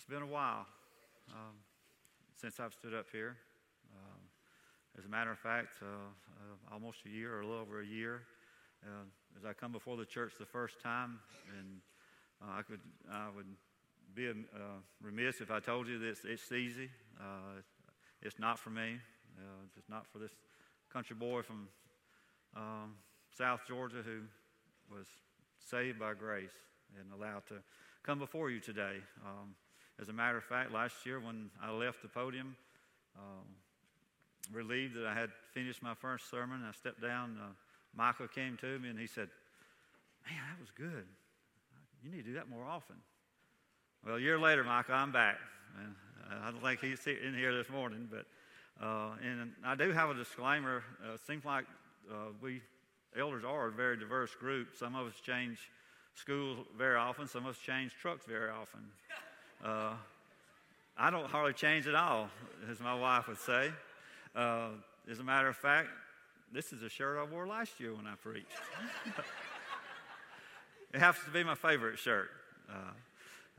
it's been a while um, since I've stood up here. Um, as a matter of fact, uh, uh, almost a year or a little over a year, uh, as I come before the church the first time, and uh, I could, I would be uh, remiss if I told you that it's, easy. Uh, it's not for me. it's not for this country boy from um, South Georgia who was saved by grace and allowed to come before you today. Um, as a matter of fact, last year when I left the podium, um, relieved that I had finished my first sermon, I stepped down. Uh, Michael came to me and he said, Man, that was good. You need to do that more often. Well, a year later, Michael, I'm back. And I don't think he's in here this morning, but uh, and I do have a disclaimer. Uh, it seems like uh, we elders are a very diverse group. Some of us change schools very often. Some of us change trucks very often. Uh, I don't hardly change at all, as my wife would say. Uh, as a matter of fact, this is a shirt I wore last year when I preached. it happens to be my favorite shirt. Uh,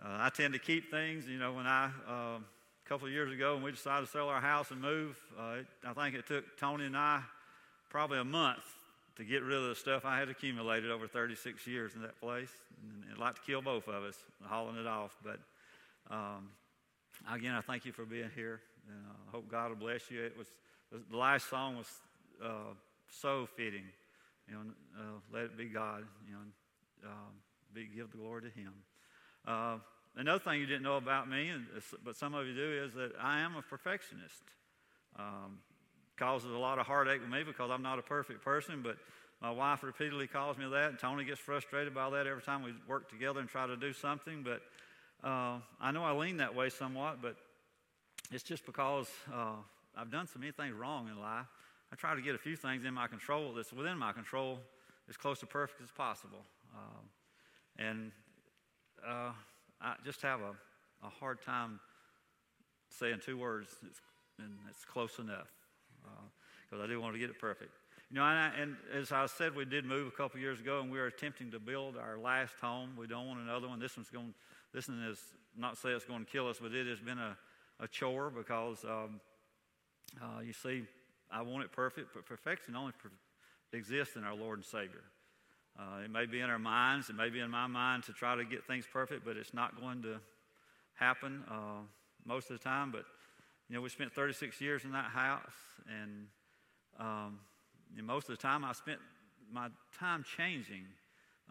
uh, I tend to keep things, you know, when I, a couple of years ago, when we decided to sell our house and move, uh, it, I think it took Tony and I probably a month to get rid of the stuff I had accumulated over 36 years in that place. And I'd like to kill both of us, hauling it off. But um, again, I thank you for being here. And I hope God will bless you. It was the last song was uh, so fitting. You know, uh, let it be God. You know, um, be, give the glory to Him. Uh, another thing you didn't know about me, but some of you do, is that I am a perfectionist. Um, causes a lot of heartache with me because I'm not a perfect person, but my wife repeatedly calls me that, and Tony gets frustrated by that every time we work together and try to do something. But uh, I know I lean that way somewhat, but it's just because uh, I've done so many things wrong in life. I try to get a few things in my control that's within my control as close to perfect as possible. Uh, and uh, I just have a, a hard time saying two words, and it's close enough because uh, I do want to get it perfect. You know, and, I, and, as I said, we did move a couple years ago, and we are attempting to build our last home. We don't want another one. This one's going. This is not say it's going to kill us, but it has been a, a chore because um, uh, you see, I want it perfect, but perfection only per- exists in our Lord and Savior. Uh, it may be in our minds, it may be in my mind to try to get things perfect, but it's not going to happen uh, most of the time. But you know, we spent 36 years in that house, and, um, most of the time I spent my time changing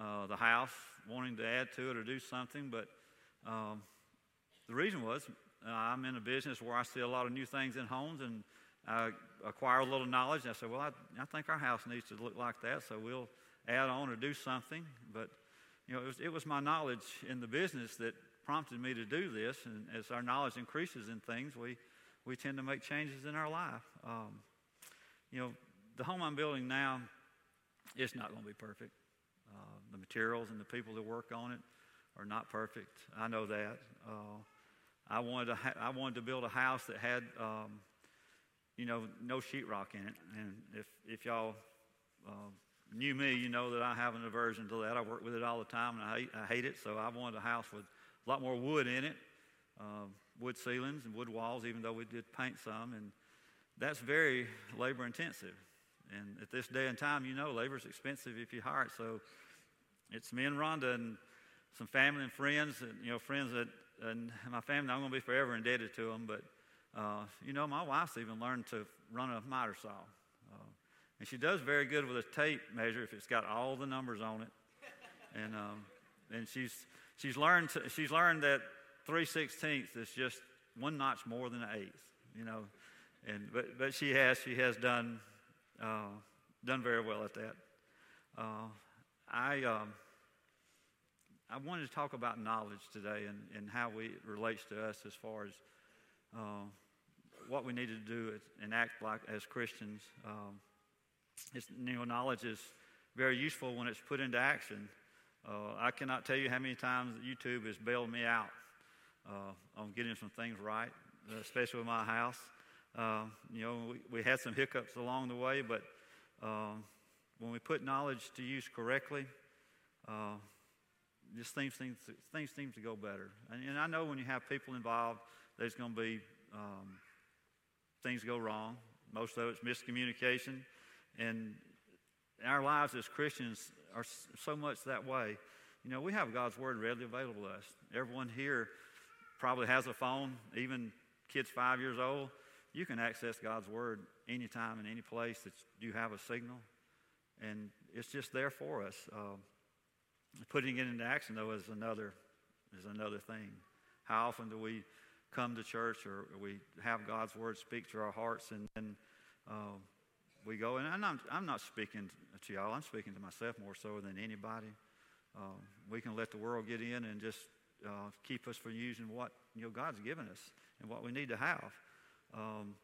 uh, the house, wanting to add to it or do something. But um, the reason was uh, I'm in a business where I see a lot of new things in homes, and I acquire a little knowledge. And I said, well, I, I think our house needs to look like that, so we'll add on or do something. But you know, it was, it was my knowledge in the business that prompted me to do this. And as our knowledge increases in things, we we tend to make changes in our life. Um, you know, the home I'm building now, it's not going to be perfect. Uh, the materials and the people that work on it are not perfect. I know that. Uh, I wanted to ha- I wanted to build a house that had, um, you know, no sheetrock in it. And if if y'all uh, knew me, you know that I have an aversion to that. I work with it all the time, and I hate, I hate it. So I wanted a house with a lot more wood in it. Um, wood ceilings and wood walls, even though we did paint some. And that's very labor intensive. And at this day and time, you know, labor is expensive if you hire it. So it's me and Rhonda and some family and friends, and, you know, friends that, and my family, I'm going to be forever indebted to them. But, uh, you know, my wife's even learned to run a miter saw. Uh, and she does very good with a tape measure if it's got all the numbers on it. And, um, and she's, she's, learned to, she's learned that three sixteenths is just one notch more than an eighth, you know. And but but she has she has done uh, done very well at that. Uh, I um, I wanted to talk about knowledge today and, and how we, it relates to us as far as uh, what we need to do and act like as Christians. Um, you know, knowledge is very useful when it's put into action. Uh, I cannot tell you how many times YouTube has bailed me out uh, on getting some things right, especially with my house. Uh, you know, we, we, had some hiccups along the way, but um, when we put knowledge to use correctly, uh, just things, things, things seem to go better. And, and I know when you have people involved, there's going to be um, things go wrong. Most of it's miscommunication. And our lives as Christians are so much that way. You know, we have God's Word readily available to us. Everyone here probably has a phone, even kids five years old. You can access God's Word anytime and any place that you have a signal. And it's just there for us. Uh, putting it into action, though, is another, is another thing. How often do we come to church or we have God's Word speak to our hearts and then uh, we go? And I'm not, I'm not speaking to y'all, I'm speaking to myself more so than anybody. Uh, we can let the world get in and just uh, keep us from using what you know God's given us and what we need to have. Um,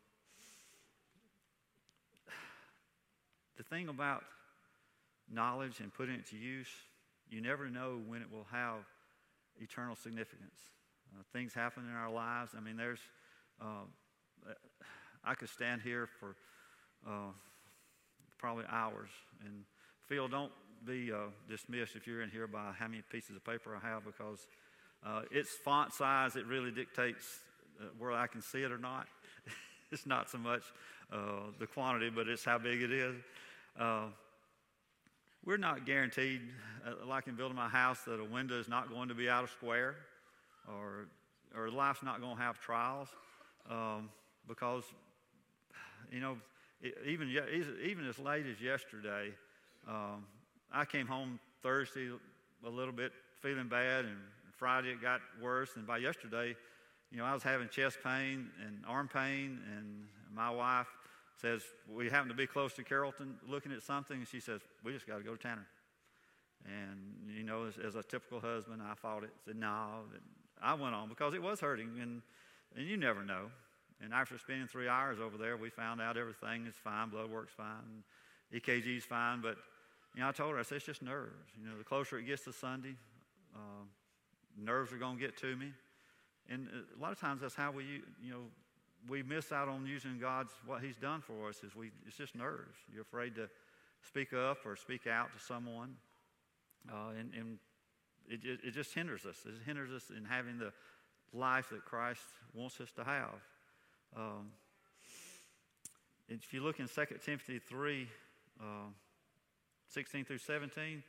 the thing about knowledge and putting it to use, you never know when it will have eternal significance. Uh, things happen in our lives. I mean, there's, uh, I could stand here for uh, probably hours. And Phil, don't be uh, dismissed if you're in here by how many pieces of paper I have because uh, its font size, it really dictates uh, where I can see it or not. it's not so much the quantity, but it's how big it is. We're not guaranteed, uh, like in building my house, that a window is not going to be out of square or, or life's not going to have trials um, because, you know, even, even as late as yesterday, um, I came home Thursday a little bit feeling bad, and Friday it got worse. And by yesterday, you know, I was having chest pain and arm pain, and my wife says, We happen to be close to Carrollton looking at something, and she says, We just got to go to Tanner. And, you know, as, as, a typical husband, I fought it, said, No. I went on because it was hurting, and, and you never know. And after spending three hours over there, we found out everything is fine, blood work's fine, EKG's fine. But, you know, I told her, I said, It's just nerves. You know, the closer it gets to Sunday, uh, nerves are going to get to me. And a lot of times that's how we, you know, we miss out on using God's what He's done for us. Is we it's just nerves. You're afraid to speak up or speak out to someone, uh, and, and it, it just hinders us. It hinders us in having the life that Christ wants us to have. Um, if you look in 2 Timothy 3, uh, 16 through 17,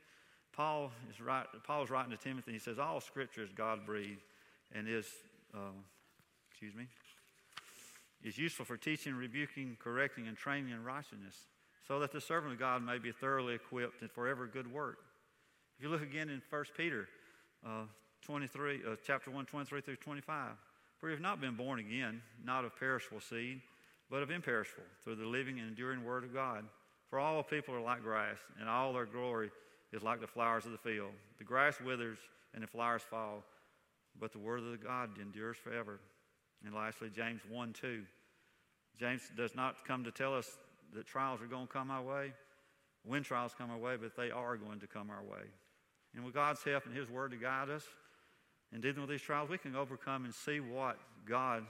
Paul is, right, Paul is writing to Timothy. He says, All scripture is God breathed and is, uh, excuse me, is useful for teaching, rebuking, correcting, and training in righteousness, so that the servant of God may be thoroughly equipped and for every good work. If you look again in 1 Peter uh, 23, uh, chapter 1, 23 through 25, for you have not been born again, not of perishable seed, but of imperishable, through the living and enduring word of God. For all people are like grass, and all their glory is like the flowers of the field. The grass withers and the flowers fall, but the word of the God endures forever. And lastly, James 1 2. James does not come to tell us that trials are going to come our way, when trials come our way, but they are going to come our way. And with God's help and His Word to guide us in dealing with these trials, we can overcome and see what God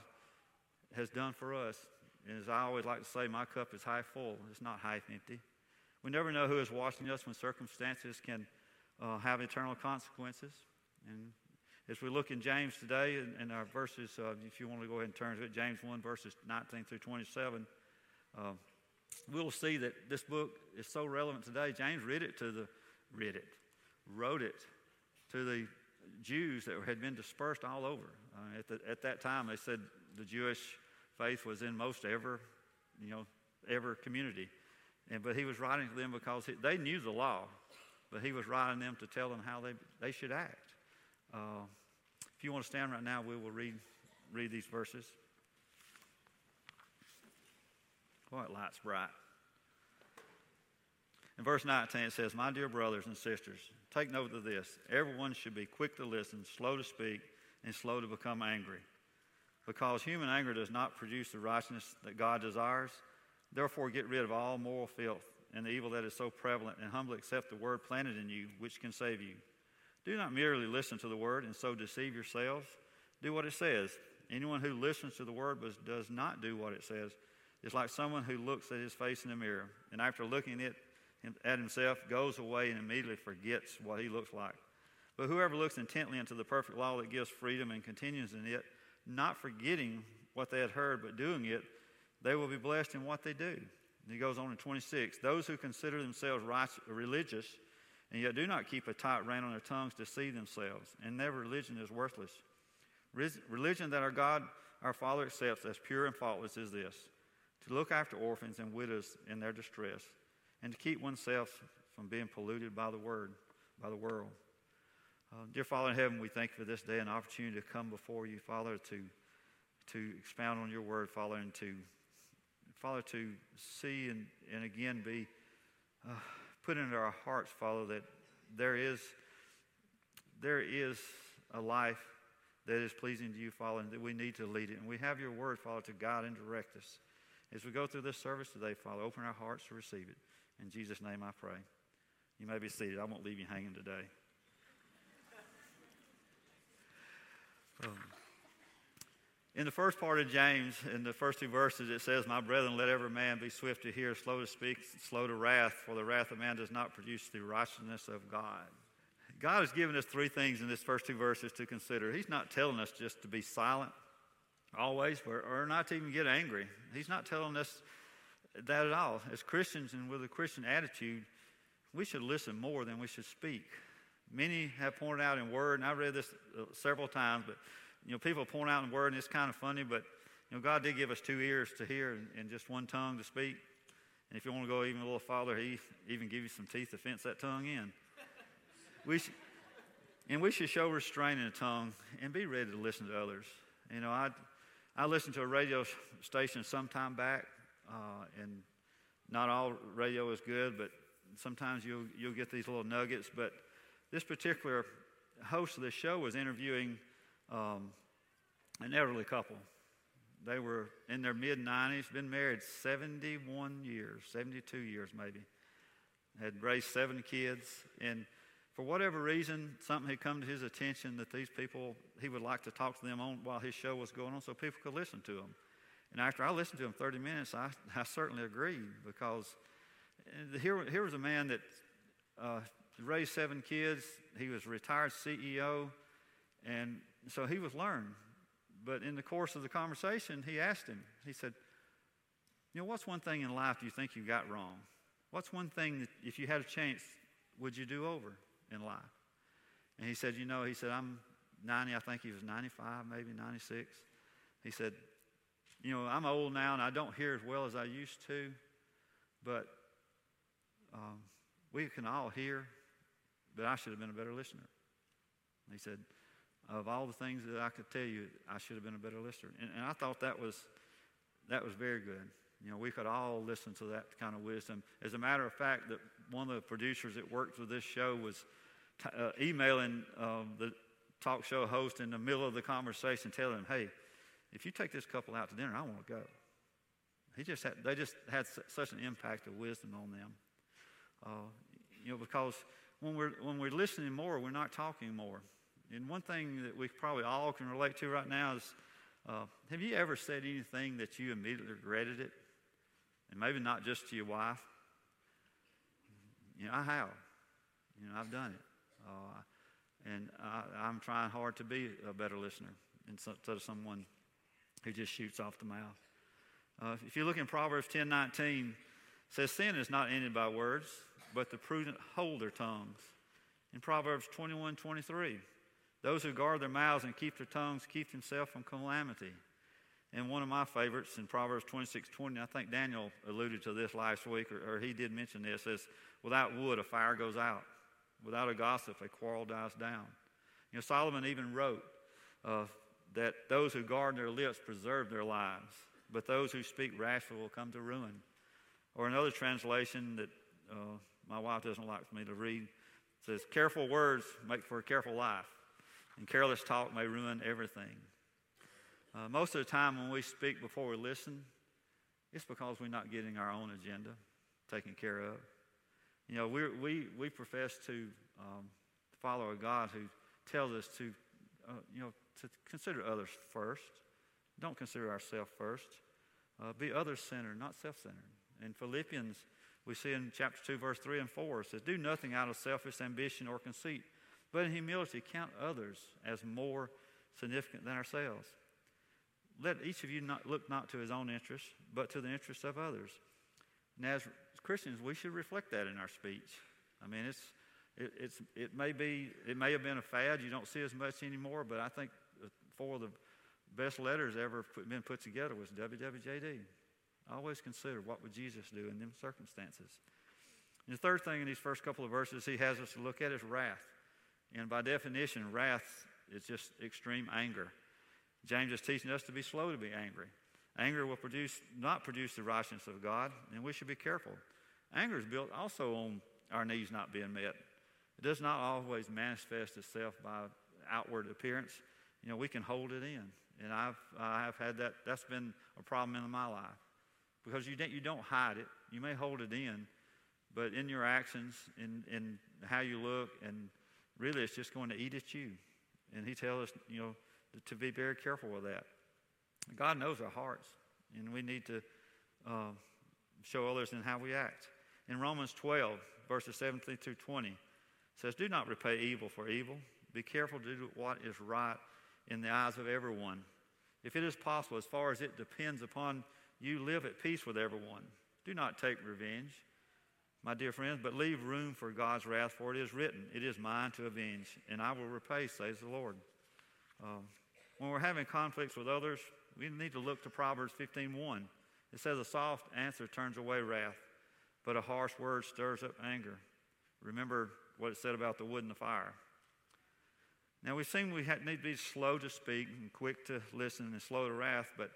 has done for us. And as I always like to say, my cup is half full, it's not half empty. We never know who is watching us when circumstances can uh, have eternal consequences. And as we look in James today, in, in our verses, uh, if you want to go ahead and turn to it, James 1, verses 19 through 27, uh, we'll see that this book is so relevant today. James read it to the, read it, wrote it to the Jews that had been dispersed all over. Uh, at, the, at that time, they said the Jewish faith was in most ever, you know, ever community. And, but he was writing to them because he, they knew the law, but he was writing them to tell them how they, they should act. Uh, if you want to stand right now, we will read, read these verses. Boy, it light's bright. In verse 19, it says, My dear brothers and sisters, take note of this. Everyone should be quick to listen, slow to speak, and slow to become angry. Because human anger does not produce the righteousness that God desires. Therefore, get rid of all moral filth and the evil that is so prevalent, and humbly accept the word planted in you, which can save you. Do not merely listen to the word and so deceive yourselves. Do what it says. Anyone who listens to the word but does not do what it says is like someone who looks at his face in the mirror and after looking at, at himself goes away and immediately forgets what he looks like. But whoever looks intently into the perfect law that gives freedom and continues in it, not forgetting what they had heard, but doing it, they will be blessed in what they do. And he goes on in 26 Those who consider themselves righteous, religious and yet do not keep a tight rein on their tongues to see themselves, and their religion is worthless. Religion that our God, our Father, accepts as pure and faultless is this to look after orphans and widows in their distress, and to keep oneself from being polluted by the word, by the world. Uh, dear Father in heaven, we thank you for this day and opportunity to come before you, Father, to, to expound on your word, Father, and to, Father, to see and, and again be uh, put into our hearts, Father, that there is, there is a life that is pleasing to you, Father, and that we need to lead it. And we have your word, Father, to guide and direct us. As we go through this service today, Father, open our hearts to receive it. In Jesus' name I pray. You may be seated. I won't leave you hanging today. Um, in the first part of James, in the first two verses, it says, My brethren, let every man be swift to hear, slow to speak, slow to wrath, for the wrath of man does not produce the righteousness of God. God has given us three things in this first two verses to consider. He's not telling us just to be silent always or, or not to even get angry. He's not telling us that at all. As Christians and with a Christian attitude, we should listen more than we should speak. Many have pointed out in Word, and I've read this uh, several times, but you know, people point out in Word, and it's kind of funny, but you know, God did give us two ears to hear and, and just one tongue to speak. And if you want to go even a little farther, He even give you some teeth to fence that tongue in. we should, and we should show restraint in the tongue and be ready to listen to others. You know, I I listened to a radio station some time back, uh, and not all radio is good, but sometimes you'll you'll get these little nuggets. But this particular host of this show was interviewing um, an elderly couple. They were in their mid 90s, been married 71 years, 72 years maybe. Had raised seven kids. And for whatever reason, something had come to his attention that these people, he would like to talk to them on while his show was going on so people could listen to him. And after I listened to him 30 minutes, I, I certainly agreed because here, here was a man that uh, raised seven kids. He was retired CEO, and so he was learned. But in the course of the conversation, he asked him, he said, You know, what's one thing in life do you think you got wrong? What's one thing that if you had a chance, would you do over in life? And he said, You know, he said, I'm 90, I think he was 95, maybe 96. He said, You know, I'm old now and I don't hear as well as I used to, but um, we can all hear, but I should have been a better listener. He said, of all the things that I could tell you, I should have been a better listener. And, and I thought that was, that was very good. You know, we could all listen to that kind of wisdom. As a matter of fact, that one of the producers that worked with this show was t- uh, emailing um, the talk show host in the middle of the conversation, telling him, "Hey, if you take this couple out to dinner, I want to go." He just had, they just had such an impact of wisdom on them. Uh, you know, because when we're, when we're listening more, we're not talking more. And one thing that we probably all can relate to right now is uh, have you ever said anything that you immediately regretted it? And maybe not just to your wife. You know, I have. You know, I've done it. Uh, and I, am trying hard to be a better listener instead of someone who just shoots off the mouth. Uh, if you look in Proverbs 10 19, says, Sin is not ended by words, but the prudent hold their tongues. In Proverbs 21 23, those who guard their mouths and keep their tongues keep themselves from calamity. And one of my favorites in Proverbs 26 20, I think Daniel alluded to this last week, or, or he did mention this, says, Without wood, a fire goes out. Without a gossip, a quarrel dies down. You know, Solomon even wrote uh, that those who guard their lips preserve their lives, but those who speak rashly will come to ruin. Or another translation that uh, my wife doesn't like for me to read says, Careful words make for a careful life, and careless talk may ruin everything. Uh, most of the time, when we speak before we listen, it's because we're not getting our own agenda taken care of. You know, we we, we profess to um, follow a God who tells us to, uh, you know, to consider others first. Don't consider ourselves first. Uh, be other centered, not self centered. In Philippians, we see in chapter 2, verse 3 and 4, it says, Do nothing out of selfish ambition or conceit, but in humility count others as more significant than ourselves. Let each of you not look not to his own interests, but to the interests of others. And as Christians, we should reflect that in our speech. I mean, it's, it, it's, it may be, it may have been a fad. You don't see as much anymore, but I think four of the best letters ever put, been put together was WWJD. Always consider what would Jesus do in them circumstances. And the third thing in these first couple of verses he has us to look at is wrath. And by definition, wrath is just extreme anger. James is teaching us to be slow to be angry. Anger will produce, not produce the righteousness of God, and we should be careful. Anger is built also on our needs not being met. It does not always manifest itself by outward appearance. You know, we can hold it in. And I've, I've had that, that's been a problem in my life. Because you don't, you don't hide it. You may hold it in, but in your actions, in, in how you look, and really it's just going to eat at you. And he tells us, you know, to be very careful with that. God knows our hearts, and we need to uh, show others in how we act. In Romans 12, verses 17 through 20, says, Do not repay evil for evil. Be careful to do what is right in the eyes of everyone. If it is possible, as far as it depends upon you, live at peace with everyone. Do not take revenge, my dear friends, but leave room for God's wrath, for it is written, It is mine to avenge, and I will repay, says the Lord. Um, when we're having conflicts with others, we need to look to Proverbs 15:1. It says, A soft answer turns away wrath, but a harsh word stirs up anger. Remember what it said about the wood and the fire. Now, we seem we need to be slow to speak and quick to listen and slow to wrath, but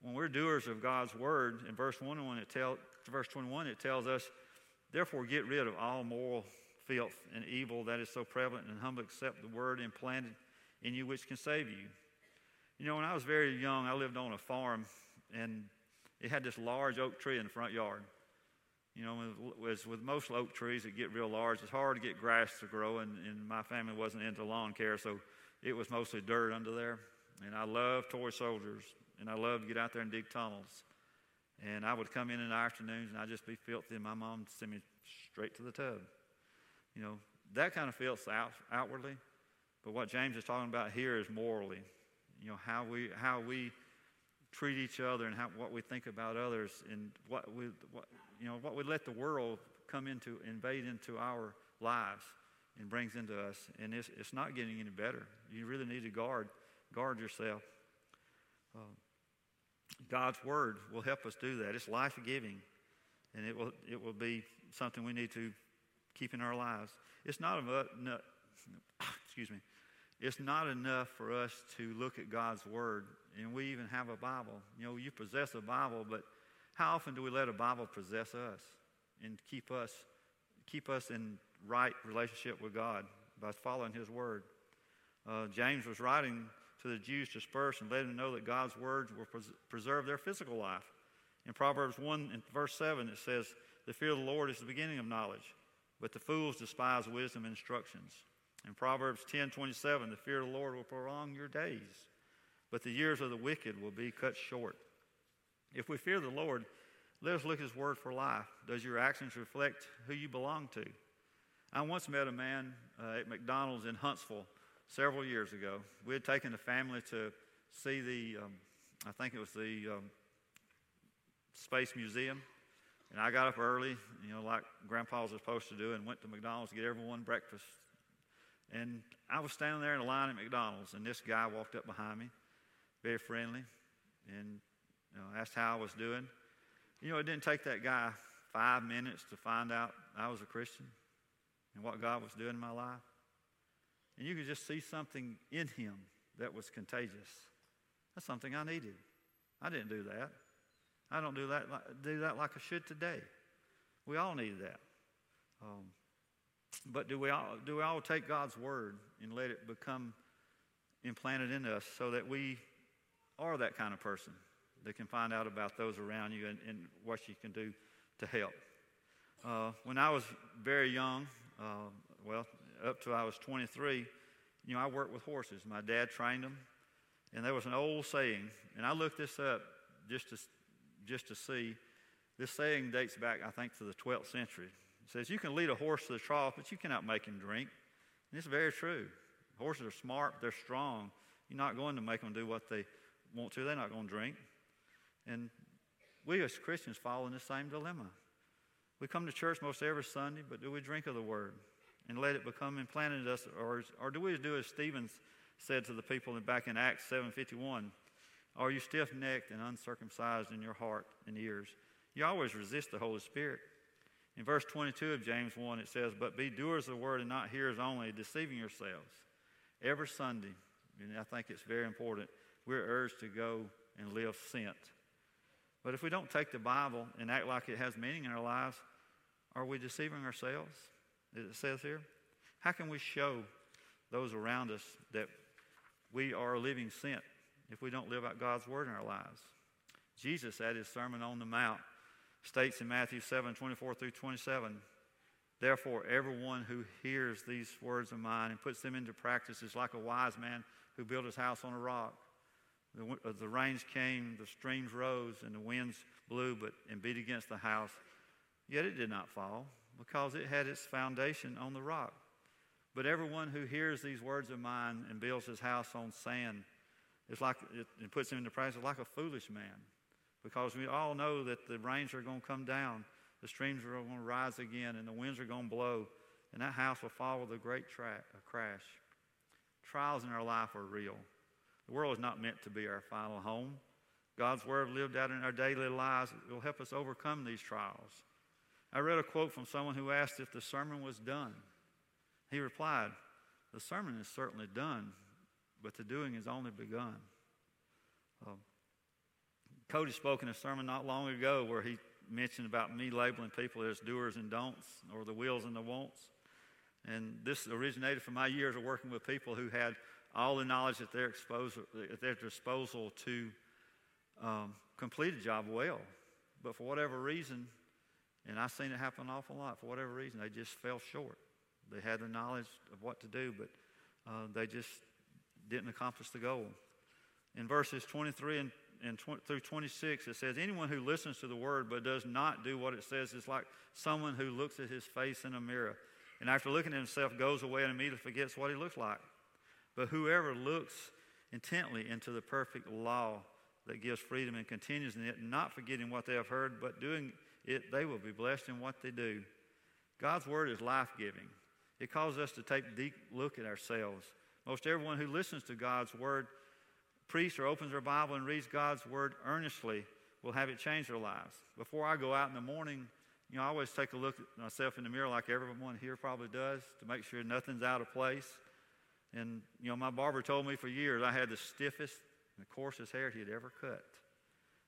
when we're doers of God's word, in verse 21, it tell, verse 21, it tells us, Therefore, get rid of all moral filth and evil that is so prevalent, and humbly accept the word implanted in you which can save you. You know, when I was very young, I lived on a farm, and it had this large oak tree in the front yard. You know, as with most oak trees that get real large, it's hard to get grass to grow, and, and my family wasn't into lawn care, so it was mostly dirt under there. And I loved toy soldiers, and I loved to get out there and dig tunnels. And I would come in in the afternoons, and I'd just be filthy, and my mom would send me straight to the tub. You know, that kind of filth out, outwardly, but what James is talking about here is morally. You know, how we, how we treat each other and how, what we think about others and what we, what, you know, what we let the world come into, invade into our lives and brings into us. And it's, it's not getting any better. You really need to guard, guard yourself. Uh, God's word will help us do that. It's life giving, and it will, it will be something we need to keep in our lives. It's not enough, no, excuse me. It's not enough for us to look at God's word, and we even have a Bible. You know, you possess a Bible, but how often do we let a Bible possess us and keep us keep us in right relationship with God by following His word? Uh, James was writing to the Jews dispersed and letting them know that God's words will pres- preserve their physical life. In Proverbs 1 and verse 7, it says, The fear of the Lord is the beginning of knowledge, but the fools despise wisdom and instructions. In Proverbs 10 27, the fear of the Lord will prolong your days, but the years of the wicked will be cut short. If we fear the Lord, let us look at His word for life. Does your actions reflect who you belong to? I once met a man uh, at McDonald's in Huntsville several years ago. We had taken the family to see the, um, I think it was the um, Space Museum. And I got up early, you know, like Grandpa was supposed to do, and went to McDonald's to get everyone breakfast. And I was standing there in a line at McDonald's, and this guy walked up behind me, very friendly, and you know, asked how I was doing. You know, it didn't take that guy five minutes to find out I was a Christian and what God was doing in my life. And you could just see something in him that was contagious. That's something I needed. I didn't do that. I don't do that, do that like I should today. We all need that. Um, but do we, all, do we all take God's word and let it become implanted in us so that we are that kind of person? that can find out about those around you and, and what you can do to help. Uh, when I was very young, uh, well, up to I was 23, you know, I worked with horses. My dad trained them, and there was an old saying, and I looked this up just to just to see. This saying dates back, I think, to the 12th century. It says, "You can lead a horse to the trough, but you cannot make him drink. And it's very true. Horses are smart, they're strong. You're not going to make them do what they want to. They're not going to drink. And we as Christians fall in the same dilemma. We come to church most every Sunday, but do we drink of the word and let it become implanted in us, or, or do we do as Stephen said to the people back in Acts 7:51? Are you stiff-necked and uncircumcised in your heart and ears? You always resist the Holy Spirit. In verse 22 of James 1, it says, But be doers of the word and not hearers only, deceiving yourselves. Every Sunday, and I think it's very important, we're urged to go and live sent. But if we don't take the Bible and act like it has meaning in our lives, are we deceiving ourselves? It says here. How can we show those around us that we are a living sent if we don't live out God's word in our lives? Jesus, at his Sermon on the Mount, states in Matthew 7 24 through 27 Therefore, everyone who hears these words of mine and puts them into practice is like a wise man who built his house on a rock. The, the rains came, the streams rose, and the winds blew but, and beat against the house. Yet it did not fall, because it had its foundation on the rock. But everyone who hears these words of mine and builds his house on sand is like, it, and puts them into practice like a foolish man because we all know that the rains are going to come down, the streams are going to rise again, and the winds are going to blow, and that house will fall with a great tra- a crash. Trials in our life are real. The world is not meant to be our final home. God's word lived out in our daily lives will help us overcome these trials. I read a quote from someone who asked if the sermon was done. He replied, The sermon is certainly done, but the doing has only begun. Um, Cody spoke in a sermon not long ago where he mentioned about me labeling people as doers and don'ts, or the wills and the wants. And this originated from my years of working with people who had all the knowledge at their, exposal, at their disposal to um, complete a job well. But for whatever reason, and I've seen it happen an awful lot, for whatever reason, they just fell short. They had the knowledge of what to do, but uh, they just didn't accomplish the goal. In verses 23 and and through 26, it says, Anyone who listens to the word but does not do what it says is like someone who looks at his face in a mirror and after looking at himself goes away and immediately forgets what he looks like. But whoever looks intently into the perfect law that gives freedom and continues in it, not forgetting what they have heard, but doing it, they will be blessed in what they do. God's word is life giving. It calls us to take a deep look at ourselves. Most everyone who listens to God's word priest or opens their Bible and reads God's word earnestly will have it change their lives. Before I go out in the morning, you know, I always take a look at myself in the mirror like everyone here probably does to make sure nothing's out of place. And, you know, my barber told me for years I had the stiffest and the coarsest hair he had ever cut.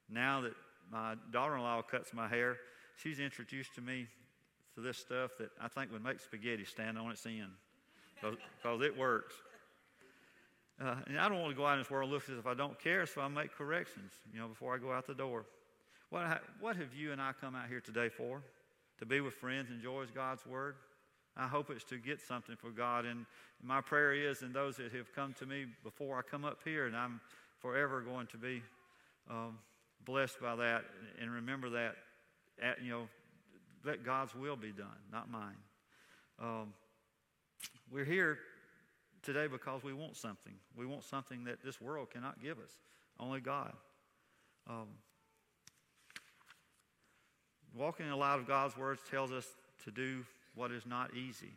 Now that my daughter in law cuts my hair, she's introduced to me to this stuff that I think would make spaghetti stand on its end because it works. Uh, and I don't want to go out in this world and look as if I don't care, so I make corrections, you know, before I go out the door. What, what have you and I come out here today for? To be with friends, enjoy God's word? I hope it's to get something for God. And my prayer is, and those that have come to me before I come up here, and I'm forever going to be um, blessed by that. And remember that, at, you know, let God's will be done, not mine. Um, we're here today because we want something. We want something that this world cannot give us, only God. Um, walking in the light of God's words tells us to do what is not easy.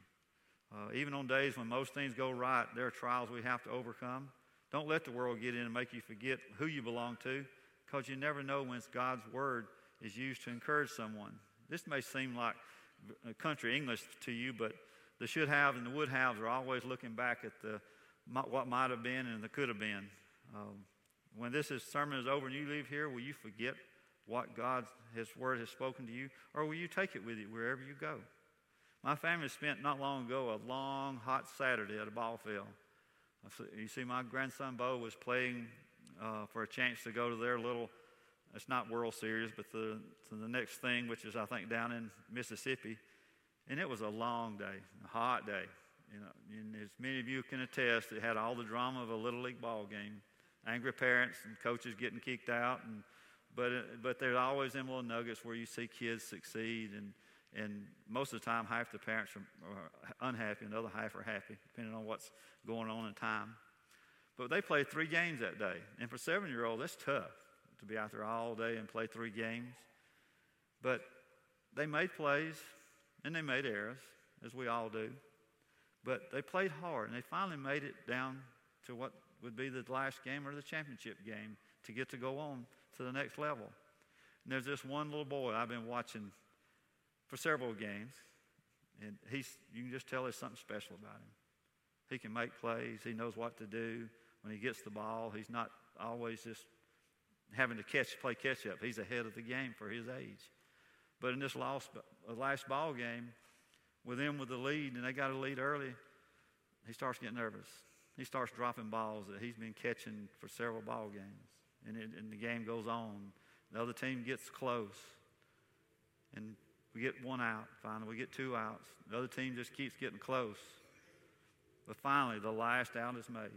Uh, even on days when most things go right, there are trials we have to overcome. Don't let the world get in and make you forget who you belong to, because you never know when God's word is used to encourage someone. This may seem like country English to you, but the should have and the would haves are always looking back at the what might have been and the could have been. Um, when this is, sermon is over and you leave here, will you forget what God, His Word has spoken to you, or will you take it with you wherever you go? My family spent not long ago a long, hot Saturday at a ball field. You see, my grandson Bo was playing uh, for a chance to go to their little, it's not World Series, but the, the next thing, which is, I think, down in Mississippi. And it was a long day, a hot day. You know, and as many of you can attest, it had all the drama of a little league ball game. Angry parents and coaches getting kicked out, and but but there's always them little nuggets where you see kids succeed, and And most of the time, half the parents are, are unhappy and the other half are happy, depending on what's going on in time. But they played three games that day. And for seven year old, that's tough to be out there all day and play three games. But they made plays and they made errors, as we all do. But they played hard and they finally made it down to what would be the last game or the championship game to get to go on to the next level. And there's this one little boy I've been watching for several games, and he's, you can just tell there's something special about him. He can make plays, he knows what to do. When he gets the ball, he's not always just having to catch, play catch up. He's ahead of the game for his age. But in this last, uh, last ball game, with them with the lead, and they got a lead early, he starts getting nervous. He starts dropping balls that he's been catching for several ball games. And, it, and the game goes on. The other team gets close. And we get one out, finally. We get two outs. The other team just keeps getting close. But finally, the last out is made.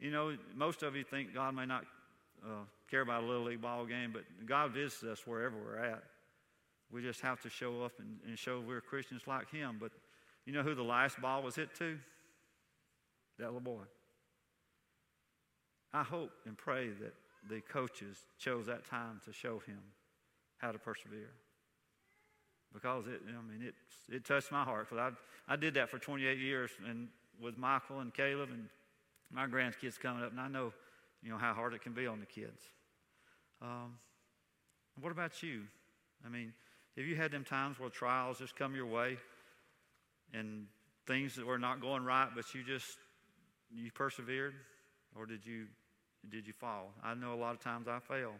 You know, most of you think God may not uh, care about a little league ball game, but God visits us wherever we're at. We just have to show up and, and show we're Christians like Him. But you know who the last ball was hit to? That little boy. I hope and pray that the coaches chose that time to show him how to persevere. Because it, I mean, it, it touched my heart. Because I, I did that for 28 years and with Michael and Caleb and my grandkids coming up, and I know, you know, how hard it can be on the kids. Um, what about you? I mean, have you had them times where trials just come your way and things that were not going right, but you just you persevered, or did you did you fall? I know a lot of times I fail.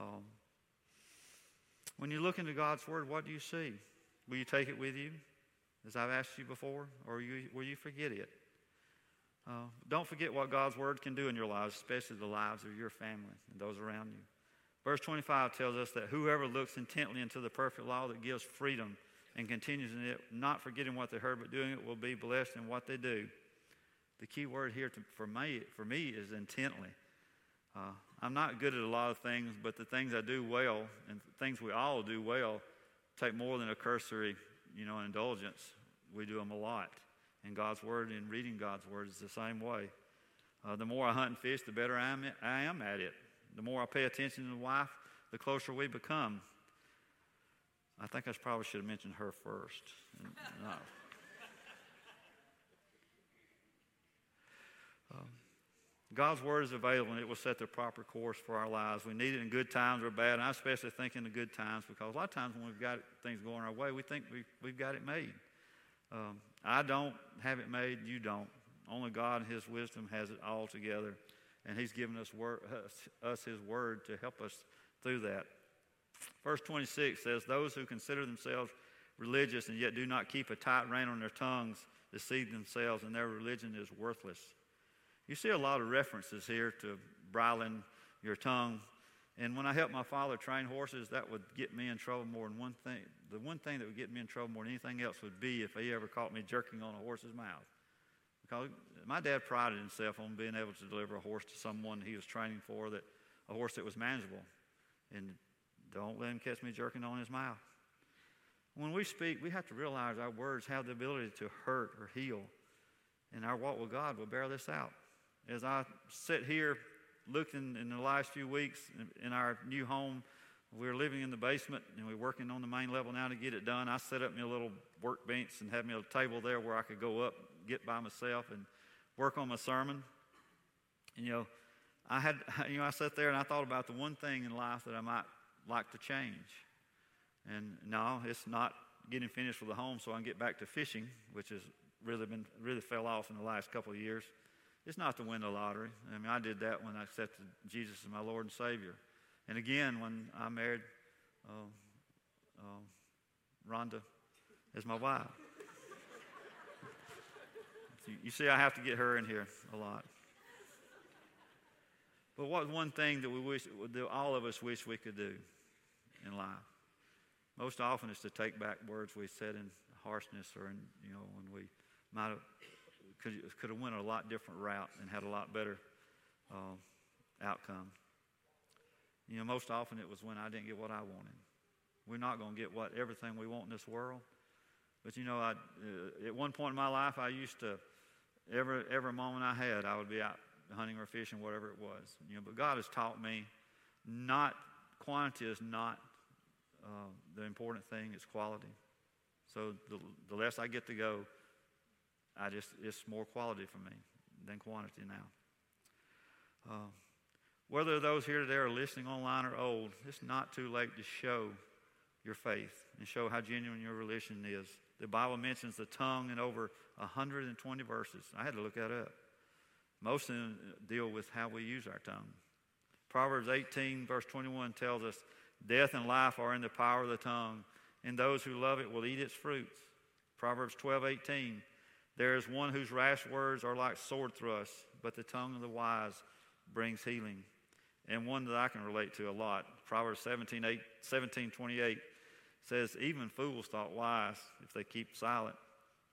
Um, when you look into God's Word, what do you see? Will you take it with you, as I've asked you before, or you, will you forget it? Uh, don't forget what God's Word can do in your lives, especially the lives of your family and those around you. Verse 25 tells us that whoever looks intently into the perfect law that gives freedom and continues in it, not forgetting what they heard, but doing it, will be blessed in what they do. The key word here to, for, me, for me is intently. Uh, I'm not good at a lot of things, but the things I do well and things we all do well take more than a cursory, you know, indulgence. We do them a lot. And God's Word and reading God's Word is the same way. Uh, the more I hunt and fish, the better I am, at it. The more I pay attention to the wife, the closer we become. I think I probably should have mentioned her first. Um, God's word is available and it will set the proper course for our lives. We need it in good times or bad. And I especially think in the good times because a lot of times when we've got things going our way, we think we've, we've got it made. Um, I don't have it made, you don't. Only God in His wisdom has it all together. And He's given us, word, us His word to help us through that. Verse 26 says, Those who consider themselves religious and yet do not keep a tight rein on their tongues deceive themselves, and their religion is worthless. You see a lot of references here to bridling your tongue. And when I helped my father train horses, that would get me in trouble more than one thing. The one thing that would get me in trouble more than anything else would be if he ever caught me jerking on a horse's mouth. Because my dad prided himself on being able to deliver a horse to someone he was training for, that a horse that was manageable. And don't let him catch me jerking on his mouth. When we speak, we have to realize our words have the ability to hurt or heal. And our walk with God will bear this out as I sit here looking in the last few weeks in our new home, we're living in the basement and we're working on the main level now to get it done. I set up me a little workbench and have me a table there where I could go up, get by myself, and work on my sermon. And, you know, I had, you know, I sat there and I thought about the one thing in life that I might like to change. And no, it's not getting finished with the home so I can get back to fishing, which has really been really fell off in the last couple of years. It's not to win the lottery. I mean, I did that when I accepted Jesus as my Lord and Savior. And again, when I married uh, uh, Rhonda as my wife. you see, I have to get her in here a lot. But what one thing that we wish, that all of us wish we could do in life? Most often is to take back words we said in harshness or in, you know, when we might have could, could have went a lot different route and had a lot better uh, outcome. You know, most often it was when I didn't get what I wanted. We're not going to get what everything we want in this world. But you know, I, uh, at one point in my life, I used to every every moment I had, I would be out hunting or fishing, whatever it was. You know, but God has taught me not quantity is not uh, the important thing; it's quality. So the, the less I get to go, I just it's more quality for me than quantity now. Uh, whether those here today are listening online or old, it's not too late to show your faith and show how genuine your religion is. The Bible mentions the tongue in over 120 verses. I had to look that up. Most of them deal with how we use our tongue. Proverbs 18, verse 21 tells us, Death and life are in the power of the tongue, and those who love it will eat its fruits. Proverbs 12, 18, There is one whose rash words are like sword thrusts, but the tongue of the wise brings healing. And one that I can relate to a lot, Proverbs 17, 8, 17 28 says, Even fools thought wise if they keep silent,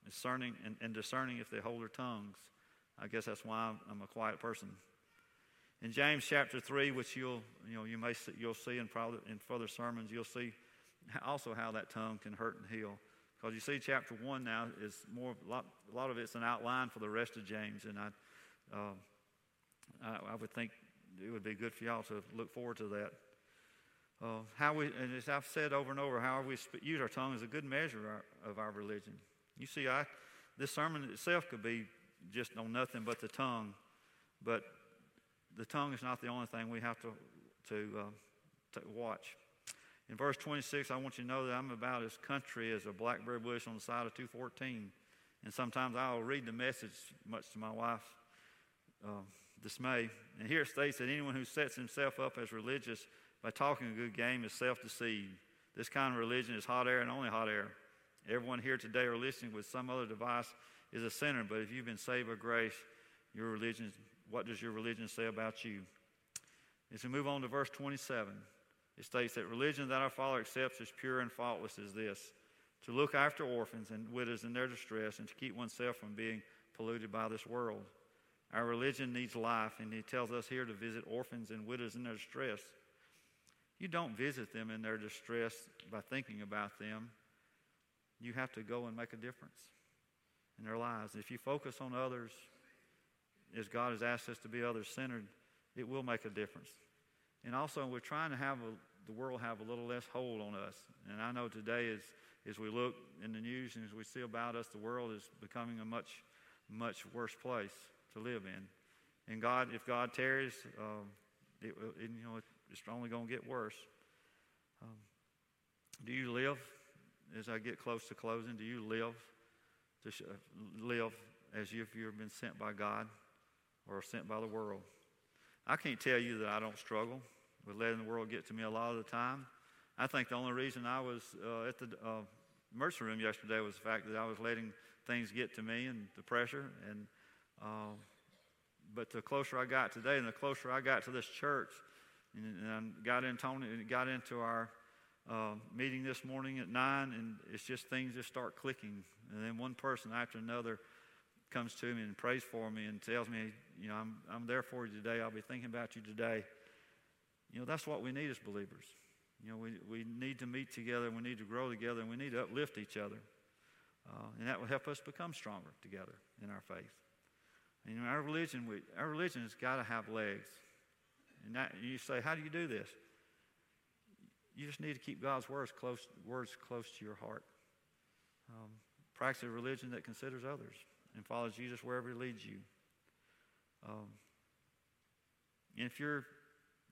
discerning and, and discerning if they hold their tongues. I guess that's why I'm, I'm, a quiet person. In James chapter 3, which you'll, you know, you may see, you'll see in, probably, in further sermons, you'll see also how that tongue can hurt and heal. Because you see, chapter 1 now is more, a lot, a lot of it's an outline for the rest of James. And I, uh, I, I would think it would be good for y'all to look forward to that. Uh, how we, and as I've said over and over, how we use our tongue is a good measure of our, of our religion. You see, I, this sermon itself could be just on nothing but the tongue, but the tongue is not the only thing we have to, to, uh, to watch. In verse 26, I want you to know that I'm about as country as a blackberry bush on the side of 214. And sometimes I'll read the message, much to my wife's uh, dismay. And here it states that anyone who sets himself up as religious by talking a good game is self deceived. This kind of religion is hot air and only hot air. Everyone here today or listening with some other device is a sinner, but if you've been saved by grace, your religion, what does your religion say about you? As we move on to verse 27, it states that religion that our Father accepts as pure and faultless is this to look after orphans and widows in their distress and to keep oneself from being polluted by this world. Our religion needs life, and He tells us here to visit orphans and widows in their distress. You don't visit them in their distress by thinking about them. You have to go and make a difference in their lives. If you focus on others as God has asked us to be others centered, it will make a difference. And also, we're trying to have a, the world have a little less hold on us. And I know today, as, as we look in the news and as we see about us, the world is becoming a much, much worse place to live in. And God, if God tarries, um, it, it, you know, it's only going to get worse. Um, do you live, as I get close to closing, do you live to sh- live as if you've been sent by God or sent by the world? I can't tell you that I don't struggle with letting the world get to me a lot of the time. I think the only reason I was uh, at the uh, emergency room yesterday was the fact that I was letting things get to me and the pressure. And uh, but the closer I got today, and the closer I got to this church, and, and got in Tony, got into our uh, meeting this morning at nine, and it's just things just start clicking. And then one person after another comes to me and prays for me and tells me, you know, I'm, I'm there for you today. I'll be thinking about you today. You know, that's what we need as believers. You know, we, we need to meet together, we need to grow together, and we need to uplift each other. Uh, and that will help us become stronger together in our faith. And, you know, our religion, we, our religion has got to have legs. And, that, you say, how do you do this? You just need to keep God's words close, words close to your heart. Um, practice a religion that considers others and follows Jesus wherever He leads you. Um, if you're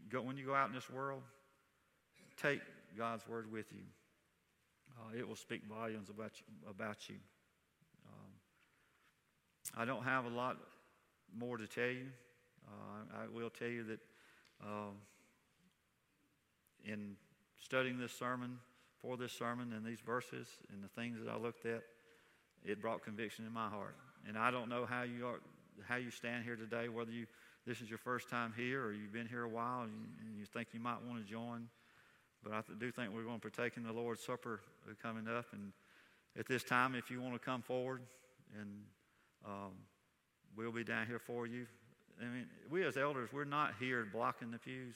go, when you go out in this world, take God's word with you. Uh, it will speak volumes about you. About you. Um, I don't have a lot more to tell you. Uh, I will tell you that um, in studying this sermon, for this sermon and these verses and the things that I looked at, it brought conviction in my heart. And I don't know how you are, how you stand here today, whether you this is your first time here or you've been here a while and you, and you think you might want to join. But I do think we're going to partake in the Lord's Supper coming up. And at this time, if you want to come forward, and um, we'll be down here for you. I mean, we as elders, we're not here blocking the pews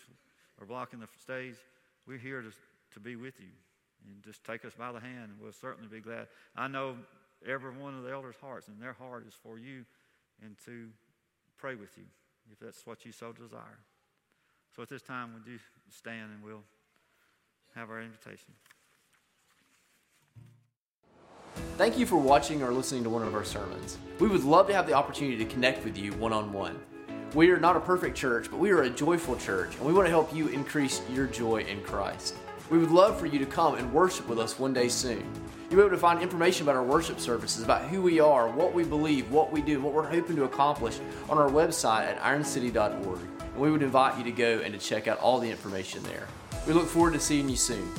or blocking the stage. We're here to, to be with you and just take us by the hand, and we'll certainly be glad. I know every one of the elders' hearts and their heart is for you and to pray with you if that's what you so desire. So at this time, would you stand and we'll have our invitation. Thank you for watching or listening to one of our sermons. We would love to have the opportunity to connect with you one on one. We are not a perfect church, but we are a joyful church, and we want to help you increase your joy in Christ. We would love for you to come and worship with us one day soon. You'll be able to find information about our worship services, about who we are, what we believe, what we do, what we're hoping to accomplish on our website at ironcity.org. And we would invite you to go and to check out all the information there. We look forward to seeing you soon.